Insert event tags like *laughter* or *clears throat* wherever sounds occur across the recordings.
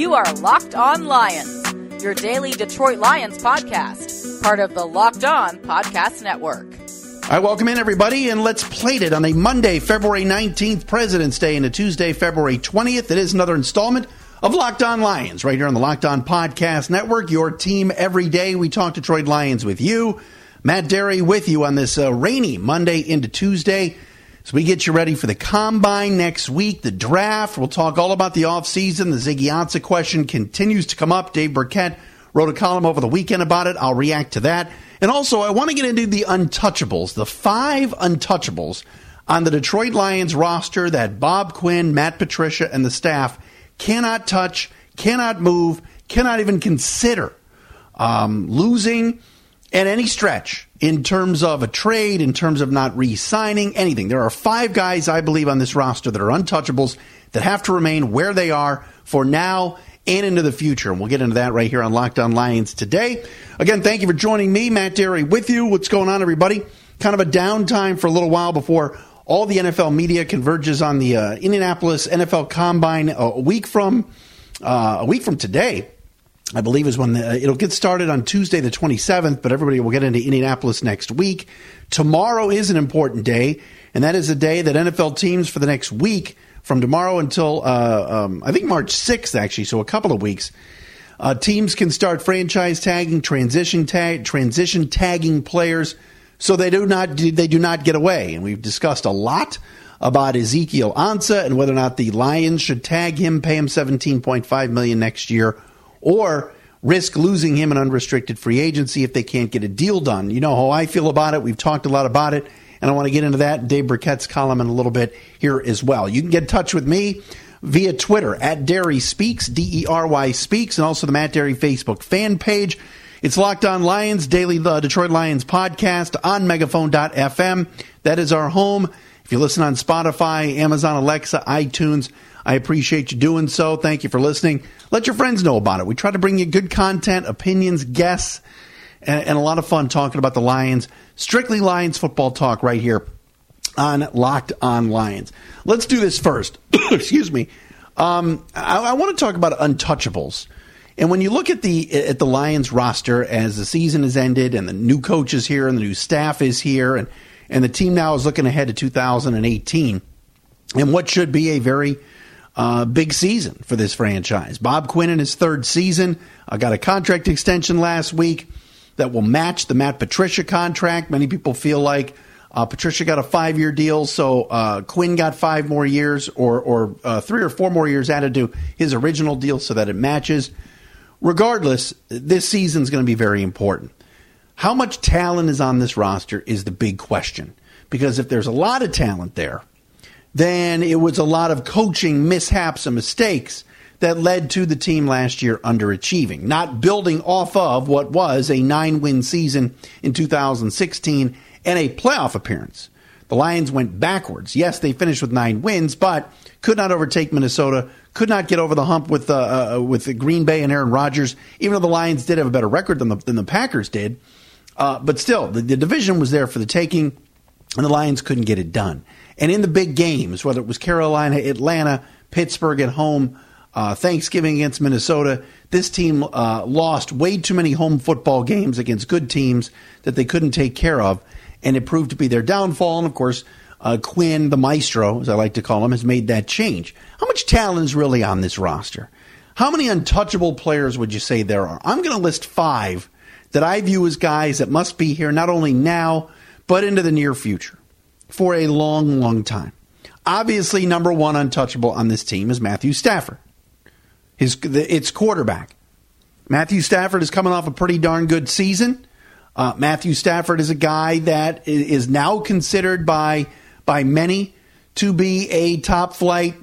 You are Locked On Lions, your daily Detroit Lions podcast, part of the Locked On Podcast Network. Right, welcome in, everybody, and let's plate it on a Monday, February 19th, President's Day, and a Tuesday, February 20th. It is another installment of Locked On Lions right here on the Locked On Podcast Network, your team every day. We talk Detroit Lions with you. Matt Dery with you on this uh, rainy Monday into Tuesday. So we get you ready for the combine next week, the draft. We'll talk all about the offseason. The Ziggy Ansah question continues to come up. Dave Birkett wrote a column over the weekend about it. I'll react to that. And also, I want to get into the untouchables, the five untouchables on the Detroit Lions roster that Bob Quinn, Matt Patricia, and the staff cannot touch, cannot move, cannot even consider um, losing at any stretch in terms of a trade, in terms of not re signing, anything. There are five guys, I believe, on this roster that are untouchables that have to remain where they are for now and into the future. And we'll get into that right here on Locked On Lions today. Again, thank you for joining me, Matt Dery, with you. What's going on, everybody? Kind of a downtime for a little while before all the NFL media converges on the uh, Indianapolis NFL Combine a week from uh, a week from today. I believe is when the, it'll get started on Tuesday the 27th, but everybody will get into Indianapolis next week. Tomorrow is an important day, and that is a day that NFL teams for the next week, from tomorrow until uh, um, I think March 6th, actually, so a couple of weeks, uh, teams can start franchise tagging, transition tag, transition tagging players, so they do not they do not get away. And we've discussed a lot about Ezekiel Ansah and whether or not the Lions should tag him, pay him 17.5 million next year or risk losing him in unrestricted free agency if they can't get a deal done. You know how I feel about it. We've talked a lot about it, and I want to get into that Dave Birkett's column in a little bit here as well. You can get in touch with me via Twitter at Dery Speaks, D E R Y Speaks, and also the Matt Dery Facebook fan page. It's Locked On Lions, daily the Detroit Lions podcast on megaphone.fm. That is our home. If you listen on Spotify, Amazon Alexa, iTunes, I appreciate you doing so. Thank you for listening. Let your friends know about it. We try to bring you good content, opinions, guests, and, and a lot of fun talking about the Lions. Strictly Lions football talk right here on Locked On Lions. Let's do this first. *coughs* Excuse me. Um, I, I want to talk about untouchables. And when you look at the at the Lions roster as the season has ended and the new coach is here and the new staff is here and and the team now is looking ahead to 2018 and what should be a very uh, big season for this franchise. Bob Quinn in his third season uh, got a contract extension last week that will match the Matt Patricia contract. Many people feel like uh, Patricia got a five year deal, so uh, Quinn got five more years or, or uh, three or four more years added to his original deal so that it matches. Regardless, this season is going to be very important. How much talent is on this roster is the big question. Because if there's a lot of talent there, then it was a lot of coaching mishaps and mistakes that led to the team last year underachieving, not building off of what was a nine win season in 2016 and a playoff appearance. The Lions went backwards. Yes, they finished with nine wins, but could not overtake Minnesota, could not get over the hump with uh, uh, with Green Bay and Aaron Rodgers. Even though the Lions did have a better record than the, than the Packers did, uh, but still, the, the division was there for the taking, and the Lions couldn't get it done. And in the big games, whether it was Carolina, Atlanta, Pittsburgh at home, uh, Thanksgiving against Minnesota, this team uh, lost way too many home football games against good teams that they couldn't take care of, and it proved to be their downfall. And of course, uh, Quinn, the maestro, as I like to call him, has made that change. How much talent is really on this roster? How many untouchable players would you say there are? I'm going to list five that I view as guys that must be here not only now, but into the near future for a long, long time. Obviously, number one untouchable on this team is Matthew Stafford. His, it's quarterback. Matthew Stafford is coming off a pretty darn good season. Uh, Matthew Stafford is a guy that is now considered by by many to be a top flight,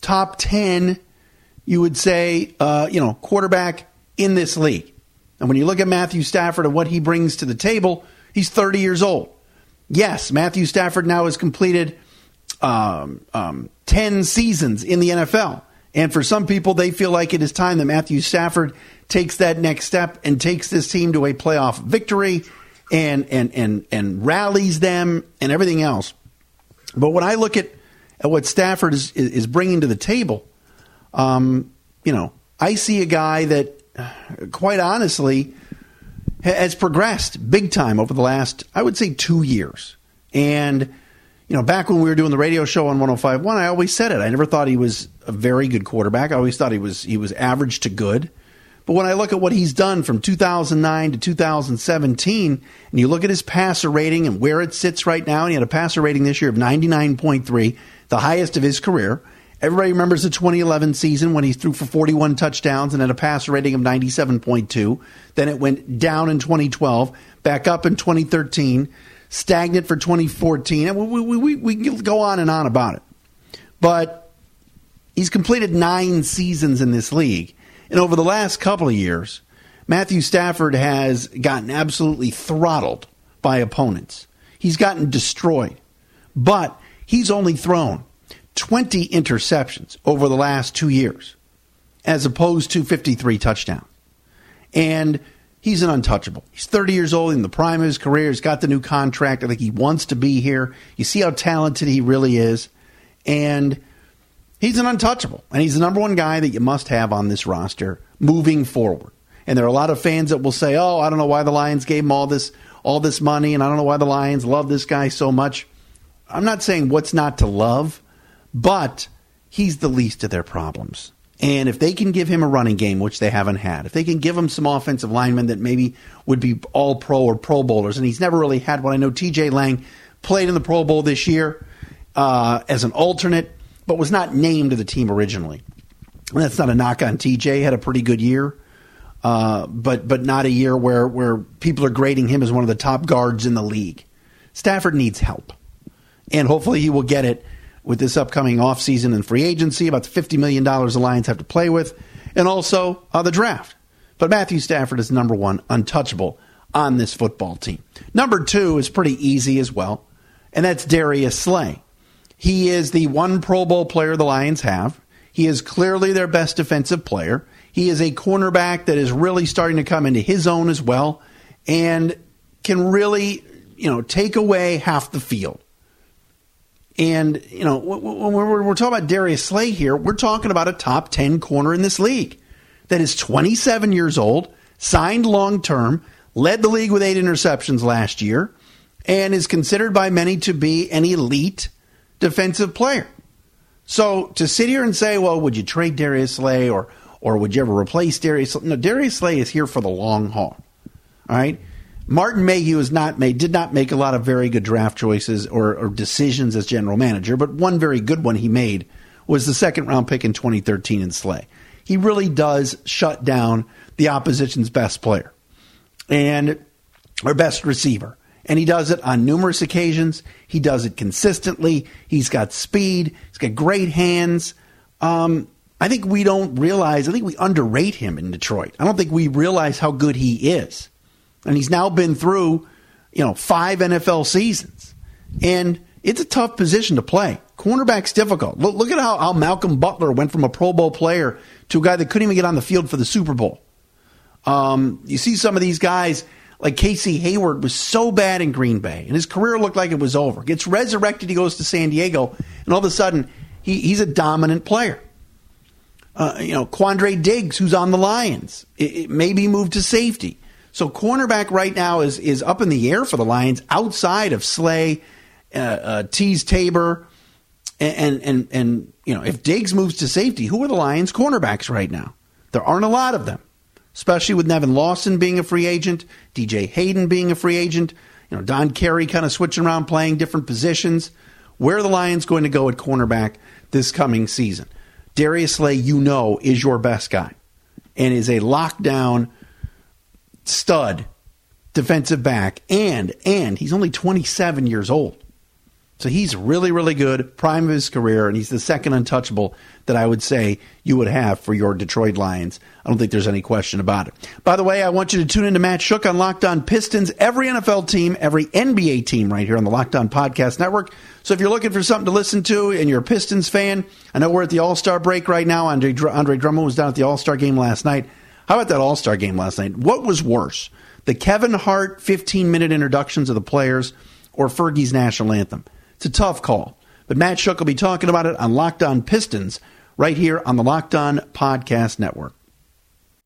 top ten, you would say, uh, you know, quarterback in this league. And when you look at Matthew Stafford and what he brings to the table, he's 30 years old. Yes, Matthew Stafford now has completed um, um, 10 seasons in the NFL. And for some people, they feel like it is time that Matthew Stafford takes that next step and takes this team to a playoff victory and and and and rallies them and everything else. But when I look at, at what Stafford is is bringing to the table, um, you know, I see a guy that, quite honestly, has progressed big time over the last, I would say, two years. And you know, back when we were doing the radio show on 105.1, I always said it. I never thought he was a very good quarterback. I always thought he was he was average to good. But when I look at what he's done from 2009 to 2017, and you look at his passer rating and where it sits right now, and he had a passer rating this year of 99.3, the highest of his career. Everybody remembers the 2011 season when he threw for 41 touchdowns and had a passer rating of 97.2. Then it went down in 2012, back up in 2013 stagnant for 2014. And we, we, we, we can go on and on about it. But he's completed nine seasons in this league. And over the last couple of years, Matthew Stafford has gotten absolutely throttled by opponents. He's gotten destroyed. But he's only thrown 20 interceptions over the last two years, as opposed to 53 touchdowns. And he's an untouchable. He's 30 years old in the prime of his career. He's got the new contract. I think he wants to be here. You see how talented he really is. And he's an untouchable. And he's the number one guy that you must have on this roster moving forward. And there are a lot of fans that will say, "Oh, I don't know why the Lions gave him all this all this money and I don't know why the Lions love this guy so much." I'm not saying what's not to love, but he's the least of their problems. And if they can give him a running game, which they haven't had, if they can give him some offensive linemen that maybe would be all pro or pro bowlers, and he's never really had one. I know TJ Lang played in the Pro Bowl this year uh, as an alternate, but was not named to the team originally. And that's not a knock on TJ. Had a pretty good year, uh, but but not a year where where people are grading him as one of the top guards in the league. Stafford needs help, and hopefully he will get it with this upcoming offseason and free agency, about the $50 million the Lions have to play with, and also uh, the draft. But Matthew Stafford is number one, untouchable on this football team. Number two is pretty easy as well, and that's Darius Slay. He is the one Pro Bowl player the Lions have. He is clearly their best defensive player. He is a cornerback that is really starting to come into his own as well and can really, you know, take away half the field. And, you know, when we're, talking about Darius Slay here, we're talking about a top 10 corner in this league that is 27 years old, signed long term, led the league with eight interceptions last year, and is considered by many to be an elite defensive player. So to sit here and say, well, would you trade Darius Slay or, or would you ever replace Darius Slay? No, Darius Slay is here for the long haul. All right. Martin Mayhew has not made did not make a lot of very good draft choices or, or, decisions as general manager, but one very good one he made was the second round pick in 2013 in Slay. He really does shut down the opposition's best player and or best receiver. And he does it on numerous occasions. He does it consistently. He's got speed. He's got great hands. Um, I think we don't realize, I think we underrate him in Detroit. I don't think we realize how good he is and he's now been through, you know, five NFL seasons, and it's a tough position to play. Cornerback's difficult. Look, look at how, how Malcolm Butler went from a Pro Bowl player to a guy that couldn't even get on the field for the Super Bowl. Um, you see some of these guys like Casey Hayward was so bad in Green Bay, and his career looked like it was over. Gets resurrected, he goes to San Diego, and all of a sudden he, he's a dominant player. Uh, you know, Quandre Diggs, who's on the Lions, it, it maybe moved to safety. So cornerback right now is is up in the air for the Lions outside of Slay, uh, uh, Teez Tabor, and, and and and you know if Diggs moves to safety, who are the Lions cornerbacks right now? There aren't a lot of them, especially with Nevin Lawson being a free agent, DJ Hayden being a free agent. You know Don Carey kind of switching around playing different positions. Where are the Lions going to go at cornerback this coming season? Darius Slay, you know, is your best guy and is a lockdown stud defensive back, and and he's only 27 years old. So he's really, really good, prime of his career, and he's the second untouchable that I would say you would have for your Detroit Lions. I don't think there's any question about it. By the way, I want you to tune in to Matt Shook on Locked On Pistons, every NFL team, every NBA team right here on the Locked On Podcast Network. So if you're looking for something to listen to and you're a Pistons fan, I know we're at the All Star break right now. Andre, Andre Drummond was down at the All Star game last night. How about that All Star game last night? What was worse, the Kevin Hart 15 minute introductions of the players or Fergie's national anthem? It's a tough call. But Matt Shook will be talking about it on Locked On Pistons right here on the Locked On Podcast Network.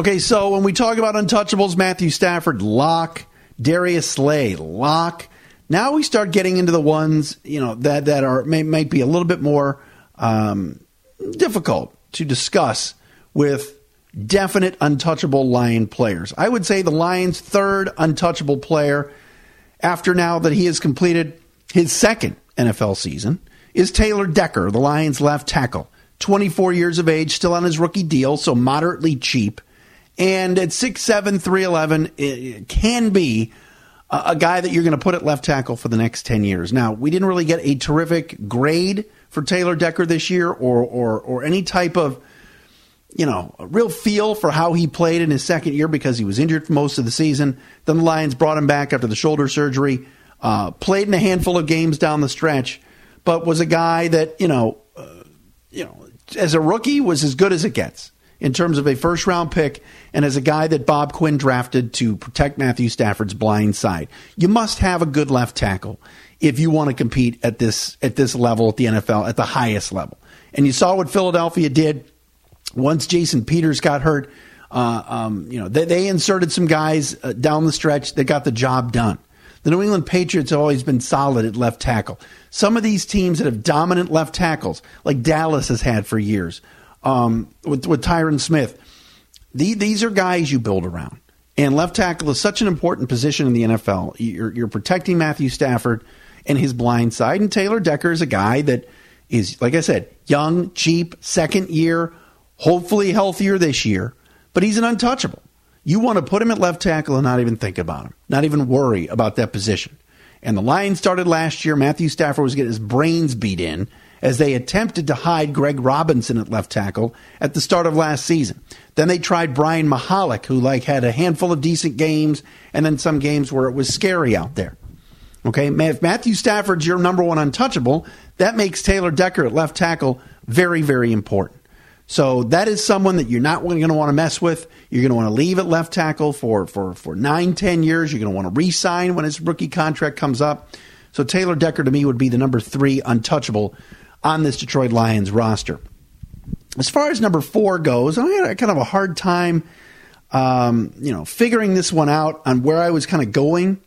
Okay, so when we talk about untouchables, Matthew Stafford, lock, Darius Slay, lock. Now we start getting into the ones you know that that are may, might be a little bit more um, difficult to discuss with definite untouchable Lion players. I would say the Lions' third untouchable player, after now that he has completed his second NFL season, is Taylor Decker, the Lions' left tackle. 24 years of age, still on his rookie deal, so moderately cheap. And at 6'7, 311, it can be a, guy that you're going to put at left tackle for the next 10 years. Now, we didn't really get a terrific grade for Taylor Decker this year or, or, or any type of, you know, a real feel for how he played in his second year because he was injured for most of the season. Then the Lions brought him back after the shoulder surgery, uh, played in a handful of games down the stretch, but was a guy that, you know, uh, you know, as a rookie was as good as it gets in terms of a first round pick and as a guy that Bob Quinn drafted to protect Matthew Stafford's blind side. You must have a good left tackle if you want to compete at this at this level at the NFL at the highest level. And you saw what Philadelphia did once Jason Peters got hurt. Uh, um, you know they, they, inserted some guys uh, down the stretch that got the job done. The New England Patriots have always been solid at left tackle. Some of these teams that have dominant left tackles, like Dallas has had for years, um, with, with Tyron Smith. The, these are guys you build around. And left tackle is such an important position in the NFL. You're, you're protecting Matthew Stafford and his blind side. And Taylor Decker is a guy that is, like I said, young, cheap, second year, hopefully healthier this year, but he's an untouchable. You want to put him at left tackle and not even think about him, not even worry about that position. And the Lions started last year. Matthew Stafford was getting his brains beat in as they attempted to hide Greg Robinson at left tackle at the start of last season. Then they tried Brian Mihalik, who like had a handful of decent games and then some games where it was scary out there. Okay, if Matthew Stafford's your number one untouchable, that makes Taylor Decker at left tackle very, very important. So that is someone that you're not going to want to mess with. You're going to want to leave at left tackle for, for, for nine, ten years. You're going to want to re sign when his rookie contract comes up. So Taylor Decker to me would be the number three untouchable on this Detroit Lions roster. As far as number four goes, I had a, kind of a hard time, um, you know, figuring this one out on where I was kind of going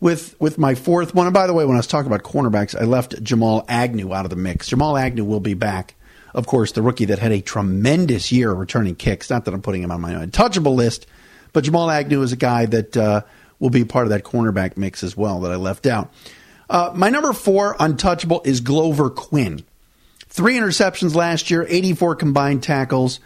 with with my fourth one. And by the way, when I was talking about cornerbacks, I left Jamal Agnew out of the mix. Jamal Agnew will be back. Of course, the rookie that had a tremendous year returning kicks. Not that I'm putting him on my untouchable list, but Jamal Agnew is a guy that uh, will be part of that cornerback mix as well that I left out. Uh, my number four untouchable is Glover Quin. Three interceptions last year, 84 combined tackles.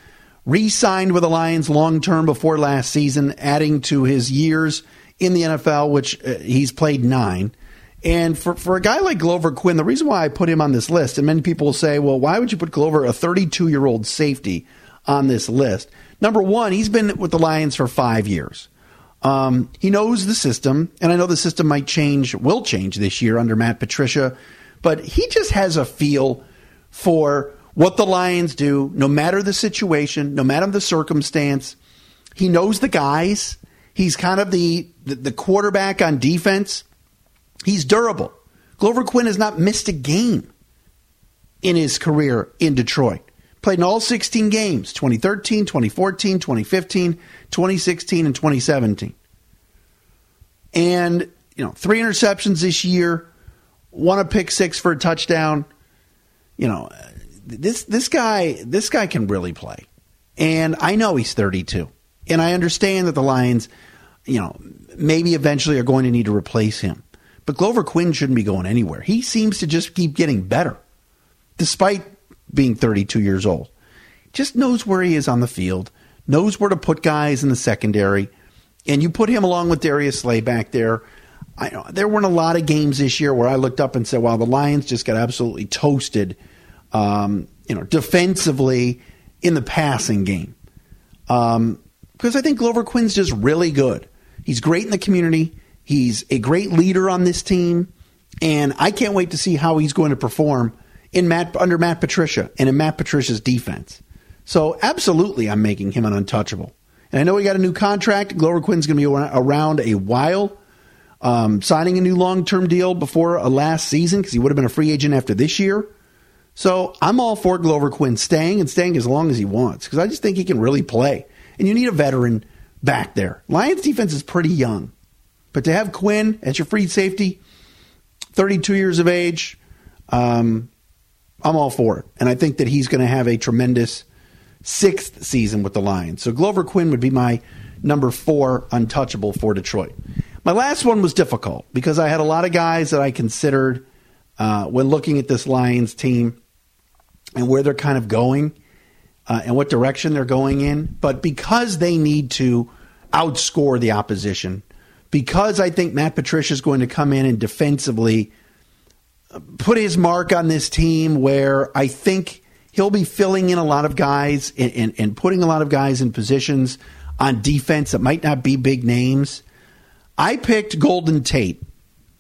Re signed with the Lions long term before last season, adding to his years in the NFL, which uh, he's played nine. And for, for a guy like Glover Quin, the reason why I put him on this list, and many people will say, well, why would you put Glover, a 32 year old safety, on this list? Number one, he's been with the Lions for five years. Um, he knows the system, and I know the system might change, will change this year under Matt Patricia, but he just has a feel for what the Lions do, no matter the situation, no matter the circumstance. He knows the guys. He's kind of the, the, the quarterback on defense. He's durable. Glover Quin has not missed a game in his career in Detroit Played in all 16 games 2013, 2014, 2015, 2016, and 2017. And, you know, three interceptions this year, one a pick six for a touchdown. You know, this this guy this guy can really play. And I know he's 32. And I understand that the Lions, you know, maybe eventually are going to need to replace him. But Glover Quin shouldn't be going anywhere. He seems to just keep getting better, despite being 32 years old. Just knows where he is on the field, knows where to put guys in the secondary, and you put him along with Darius Slay back there. I, know there weren't a lot of games this year where I looked up and said, "Wow, the Lions just got absolutely toasted." Um, you know, defensively in the passing game, um, because I think Glover Quin's just really good. He's great in the community. He's a great leader on this team, and I can't wait to see how he's going to perform in Matt under Matt Patricia and in Matt Patricia's defense. So absolutely, I'm making him an untouchable. And I know he got a new contract. Glover Quin's going to be around a while, um, signing a new long term deal before a last season because he would have been a free agent after this year. So I'm all for Glover Quin staying and staying as long as he wants because I just think he can really play. And you need a veteran back there. Lions defense is pretty young. But to have Quin as your free safety, 32 years of age, um, I'm all for it. And I think that he's going to have a tremendous sixth season with the Lions. So Glover Quin would be my number four untouchable for Detroit. My last one was difficult because I had a lot of guys that I considered uh, when looking at this Lions team and where they're kind of going uh, and what direction they're going in. But because they need to outscore the opposition, because I think Matt Patricia is going to come in and defensively put his mark on this team where I think he'll be filling in a lot of guys and, and, and, putting a lot of guys in positions on defense that might not be big names. I picked Golden Tate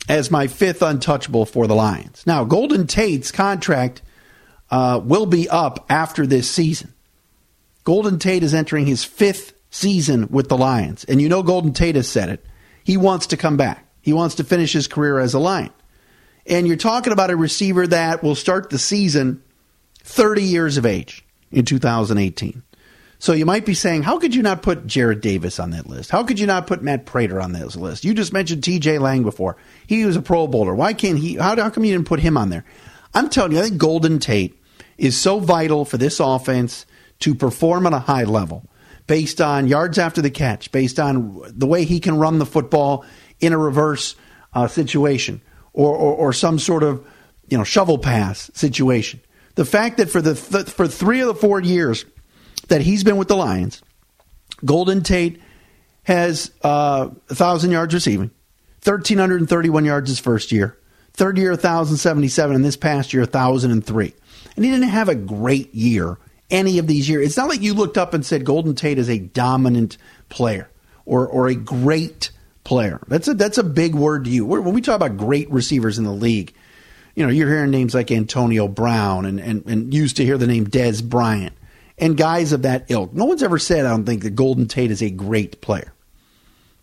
as my fifth untouchable for the Lions. Now, Golden Tate's contract uh, will be up after this season. Golden Tate is entering his fifth season with the Lions. And you know Golden Tate has said it. He wants to come back. He wants to finish his career as a Lion. And you're talking about a receiver that will start the season 30 years of age in 2018. So you might be saying, how could you not put Jarrad Davis on that list? How could you not put Matt Prater on this list? You just mentioned TJ Lang before. He was a Pro Bowler. Why can't he? How, how come you didn't put him on there? I'm telling you, I think Golden Tate is so vital for this offense to perform at a high level based on yards after the catch, based on the way he can run the football in a reverse uh, situation or, or, or, some sort of you know shovel pass situation. The fact that for the th- for three of the four years that he's been with the Lions, Golden Tate has uh, thousand yards receiving, thirteen hundred and thirty-one yards his first year, third year thousand seventy-seven, and this past year thousand and three. And he didn't have a great year any of these years. It's not like you looked up and said Golden Tate is a dominant player or or a great player. That's a that's a big word to you. When we talk about great receivers in the league, you know, you're hearing names like Antonio Brown and and, and used to hear the name Dez Bryant and guys of that ilk. No one's ever said I don't think that Golden Tate is a great player.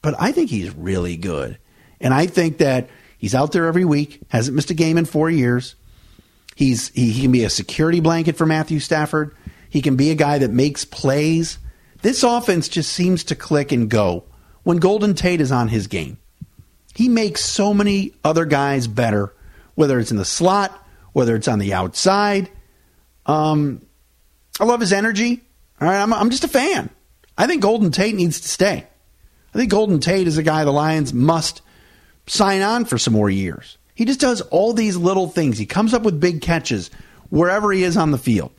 But I think he's really good. And I think that he's out there every week, hasn't missed a game in 4 years. He's he, he can be a security blanket for Matthew Stafford. He can be a guy that makes plays. This offense just seems to click and go when Golden Tate is on his game. He makes so many other guys better, whether it's in the slot, whether it's on the outside. Um, I love his energy. All right, I'm, I'm just a fan. I think Golden Tate needs to stay. I think Golden Tate is a guy the Lions must sign on for some more years. He just does all these little things. He comes up with big catches wherever he is on the field.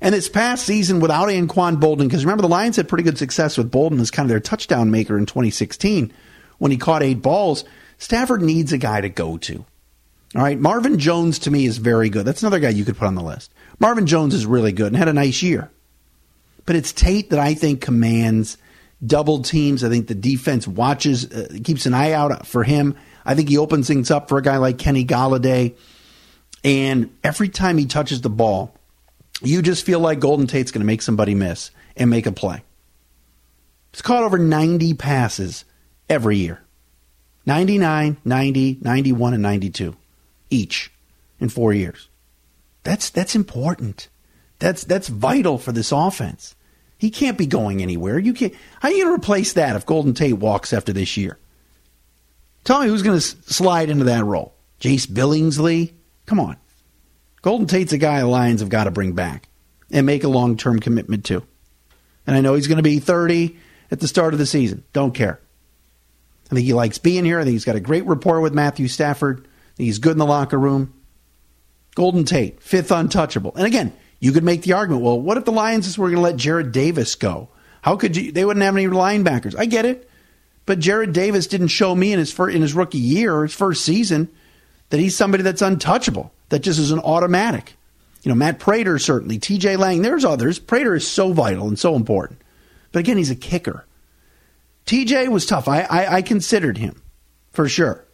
And this past season without Anquan Boldin, because remember the Lions had pretty good success with Boldin as kind of their touchdown maker in 2016 when he caught eight balls. Stafford needs a guy to go to. All right, Marvin Jones to me is very good. That's another guy you could put on the list. Marvin Jones is really good and had a nice year. But it's Tate that I think commands double teams. I think the defense watches, uh, keeps an eye out for him. I think he opens things up for a guy like Kenny Golladay. And every time he touches the ball, you just feel like Golden Tate's going to make somebody miss and make a play. He's caught over 90 passes every year 99, 90, 91, and 92 each in four years. That's, that's important. That's that's vital for this offense. He can't be going anywhere. You can't. How are you going to replace that if Golden Tate walks after this year? Tell me who's going to slide into that role. Jace Billingsley? Come on. Golden Tate's a guy the Lions have got to bring back and make a long term commitment to. And I know he's going to be 30 at the start of the season. Don't care. I think he likes being here. I think he's got a great rapport with Matthew Stafford. He's good in the locker room. Golden Tate, fifth untouchable. And again, you could make the argument, well, what if the Lions were going to let Jarrad Davis go? How could you? They wouldn't have any linebackers. I get it, but Jarrad Davis didn't show me in his first, in his rookie year, his first season, that he's somebody that's untouchable. That just is an automatic. You know, Matt Prater certainly, T.J. Lang. There's others. Prater is so vital and so important, but again, he's a kicker. T.J. was tough. I, I, I considered him for sure,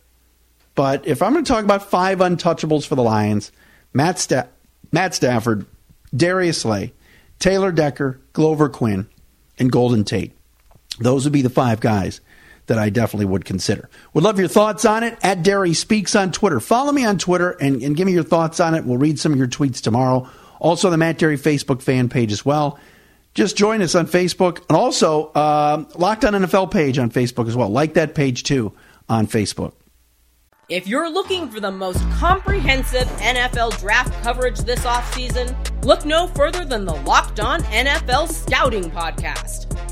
but if I'm going to talk about five untouchables for the Lions, Matt Sta- Matt Stafford Darius Slay, Taylor Decker, Glover Quin, and Golden Tate. Those would be the five guys that I definitely would consider. Would love your thoughts on it at Dery Speaks on Twitter. Follow me on Twitter and, and give me your thoughts on it. We'll read some of your tweets tomorrow. Also, the Matt Dery Facebook fan page as well. Just join us on Facebook and also uh, Locked on NFL page on Facebook as well. Like that page too on Facebook. If you're looking for the most comprehensive NFL draft coverage this offseason, look no further than the Locked On NFL Scouting Podcast.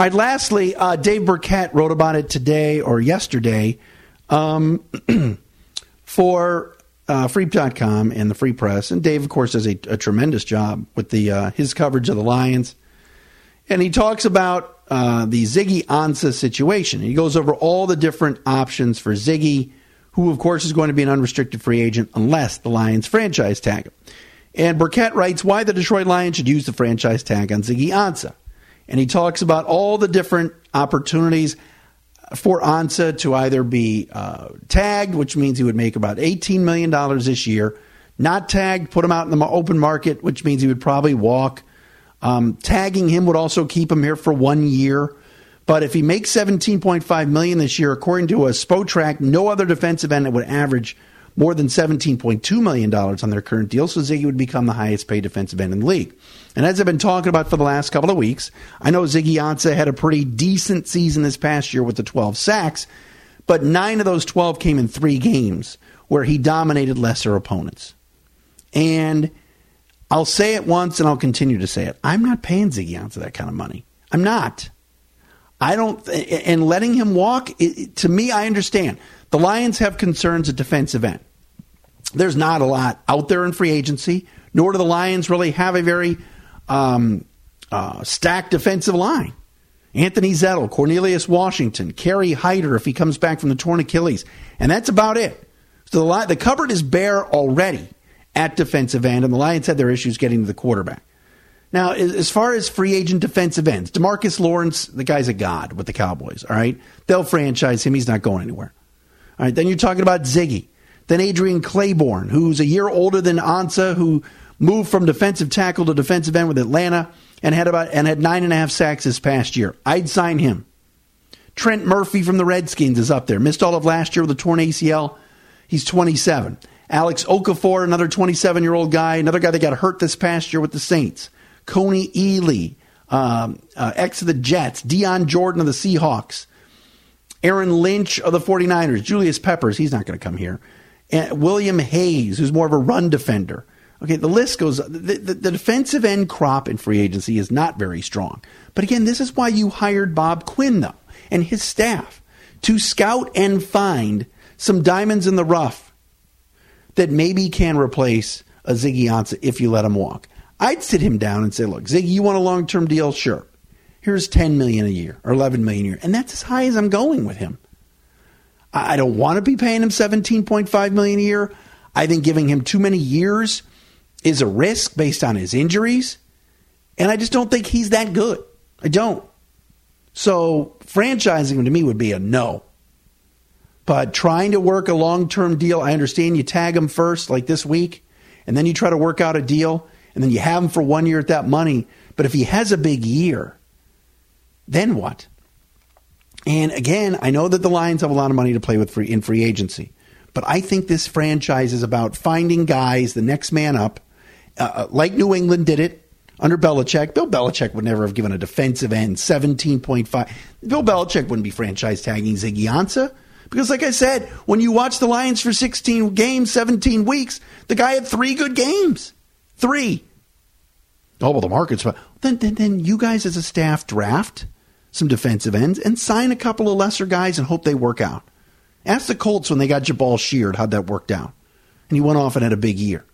All right, lastly, uh, Dave Birkett wrote about it today or yesterday um, *clears throat* for uh, Freep.com and the Free Press. And Dave, of course, does a, a tremendous job with the uh, his coverage of the Lions. And he talks about uh, the Ziggy Ansah situation. He goes over all the different options for Ziggy, who, of course, is going to be an unrestricted free agent unless the Lions franchise tag him. And Birkett writes why the Detroit Lions should use the franchise tag on Ziggy Ansah. And he talks about all the different opportunities for Ansah to either be uh, tagged, which means he would make about $18 million this year, not tagged, put him out in the open market, which means he would probably walk. Um, tagging him would also keep him here for one year. But if he makes 17.5 million this year, according to a Spotrac, no other defensive end would average more than $17.2 million on their current deal. So Ziggy would become the highest paid defensive end in the league. And as I've been talking about for the last couple of weeks, I know Ziggy Ansah had a pretty decent season this past year with the 12 sacks, but nine of those 12 came in three games where he dominated lesser opponents. And I'll say it once and I'll continue to say it. I'm not paying Ziggy Ansah that kind of money. I'm not. I don't, and letting him walk, it, to me, I understand. The Lions have concerns at defensive end. There's not a lot out there in free agency, nor do the Lions really have a very um, uh, stacked defensive line. Anthony Zettel, Cornelius Washington, Kerry Hyder if he comes back from the torn Achilles, and that's about it. So the, the cupboard is bare already at defensive end, and the Lions had their issues getting to the quarterback. Now, as far as free agent defensive ends, Demarcus Lawrence, the guy's a god with the Cowboys. All right, they'll franchise him; he's not going anywhere. All right, then you're talking about Ziggy, then Adrian Clayborn, who's a year older than Ansah, who moved from defensive tackle to defensive end with Atlanta and had about and had nine and a half sacks this past year. I'd sign him. Trent Murphy from the Redskins is up there. Missed all of last year with a torn ACL. He's 27. Alex Okafor, another 27 year old guy, another guy that got hurt this past year with the Saints. Kony Ealy, um, uh, ex of the Jets. Dion Jordan of the Seahawks. Aaron Lynch of the 49ers. Julius Peppers, he's not going to come here. And William Hayes, who's more of a run defender. Okay, the list goes. The, the, the, defensive end crop in free agency is not very strong. But again, this is why you hired Bob Quinn, though, and his staff to scout and find some diamonds in the rough that maybe can replace a Ziggy Ansah if you let him walk. I'd sit him down and say, "Look, Ziggy, you want a long term deal? Sure. Here's ten million a year or eleven million a year, and that's as high as I'm going with him. I don't want to be paying him seventeen point five million a year. I think giving him too many years." is a risk based on his injuries. And I just don't think he's that good. I don't. So franchising him to me would be a no. But trying to work a long term deal, I understand you tag him first, like this week, and then you try to work out a deal, and then you have him for one year at that money. But if he has a big year, then what? And again, I know that the Lions have a lot of money to play with free, in free agency, but I think this franchise is about finding guys, the next man up, uh, uh like New England did it under Belichick. Bill Belichick would never have given a defensive end 17.5. Bill Belichick wouldn't be franchise tagging Ziggy Ansah. Because, like I said, when you watch the Lions for 16 games, 17 weeks, the guy had three good games. Three. Oh, well, the market's. Then, then, then you guys as a staff draft some defensive ends and sign a couple of lesser guys and hope they work out. Ask the Colts when they got Jabaal Sheard how'd that work out. And he went off and had a big year.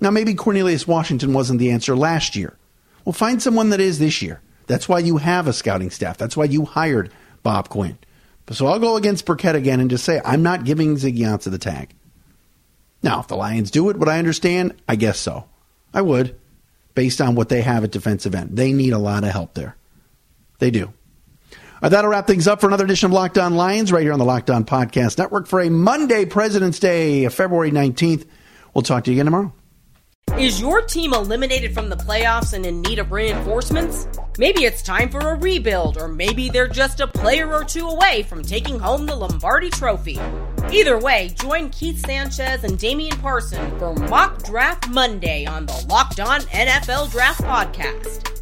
Now, maybe Cornelius Washington wasn't the answer last year. Well, find someone that is this year. That's why you have a scouting staff. That's why you hired Bob Quinn. So I'll go against Birkett again and just say I'm not giving Ziggy Ansah the tag. Now, if the Lions do it, would I understand? I guess so. I would, based on what they have at defensive end. They need a lot of help there. They do. Right, that'll wrap things up for another edition of Locked On Lions right here on the Locked On Podcast Network for a Monday, President's Day, February 19th. We'll talk to you again tomorrow. Is your team eliminated from the playoffs and in need of reinforcements? Maybe it's time for a rebuild, or maybe they're just a player or two away from taking home the Lombardi Trophy. Either way, join Keith Sanchez and Damian Parson for Mock Draft Monday on the Locked On NFL Draft Podcast.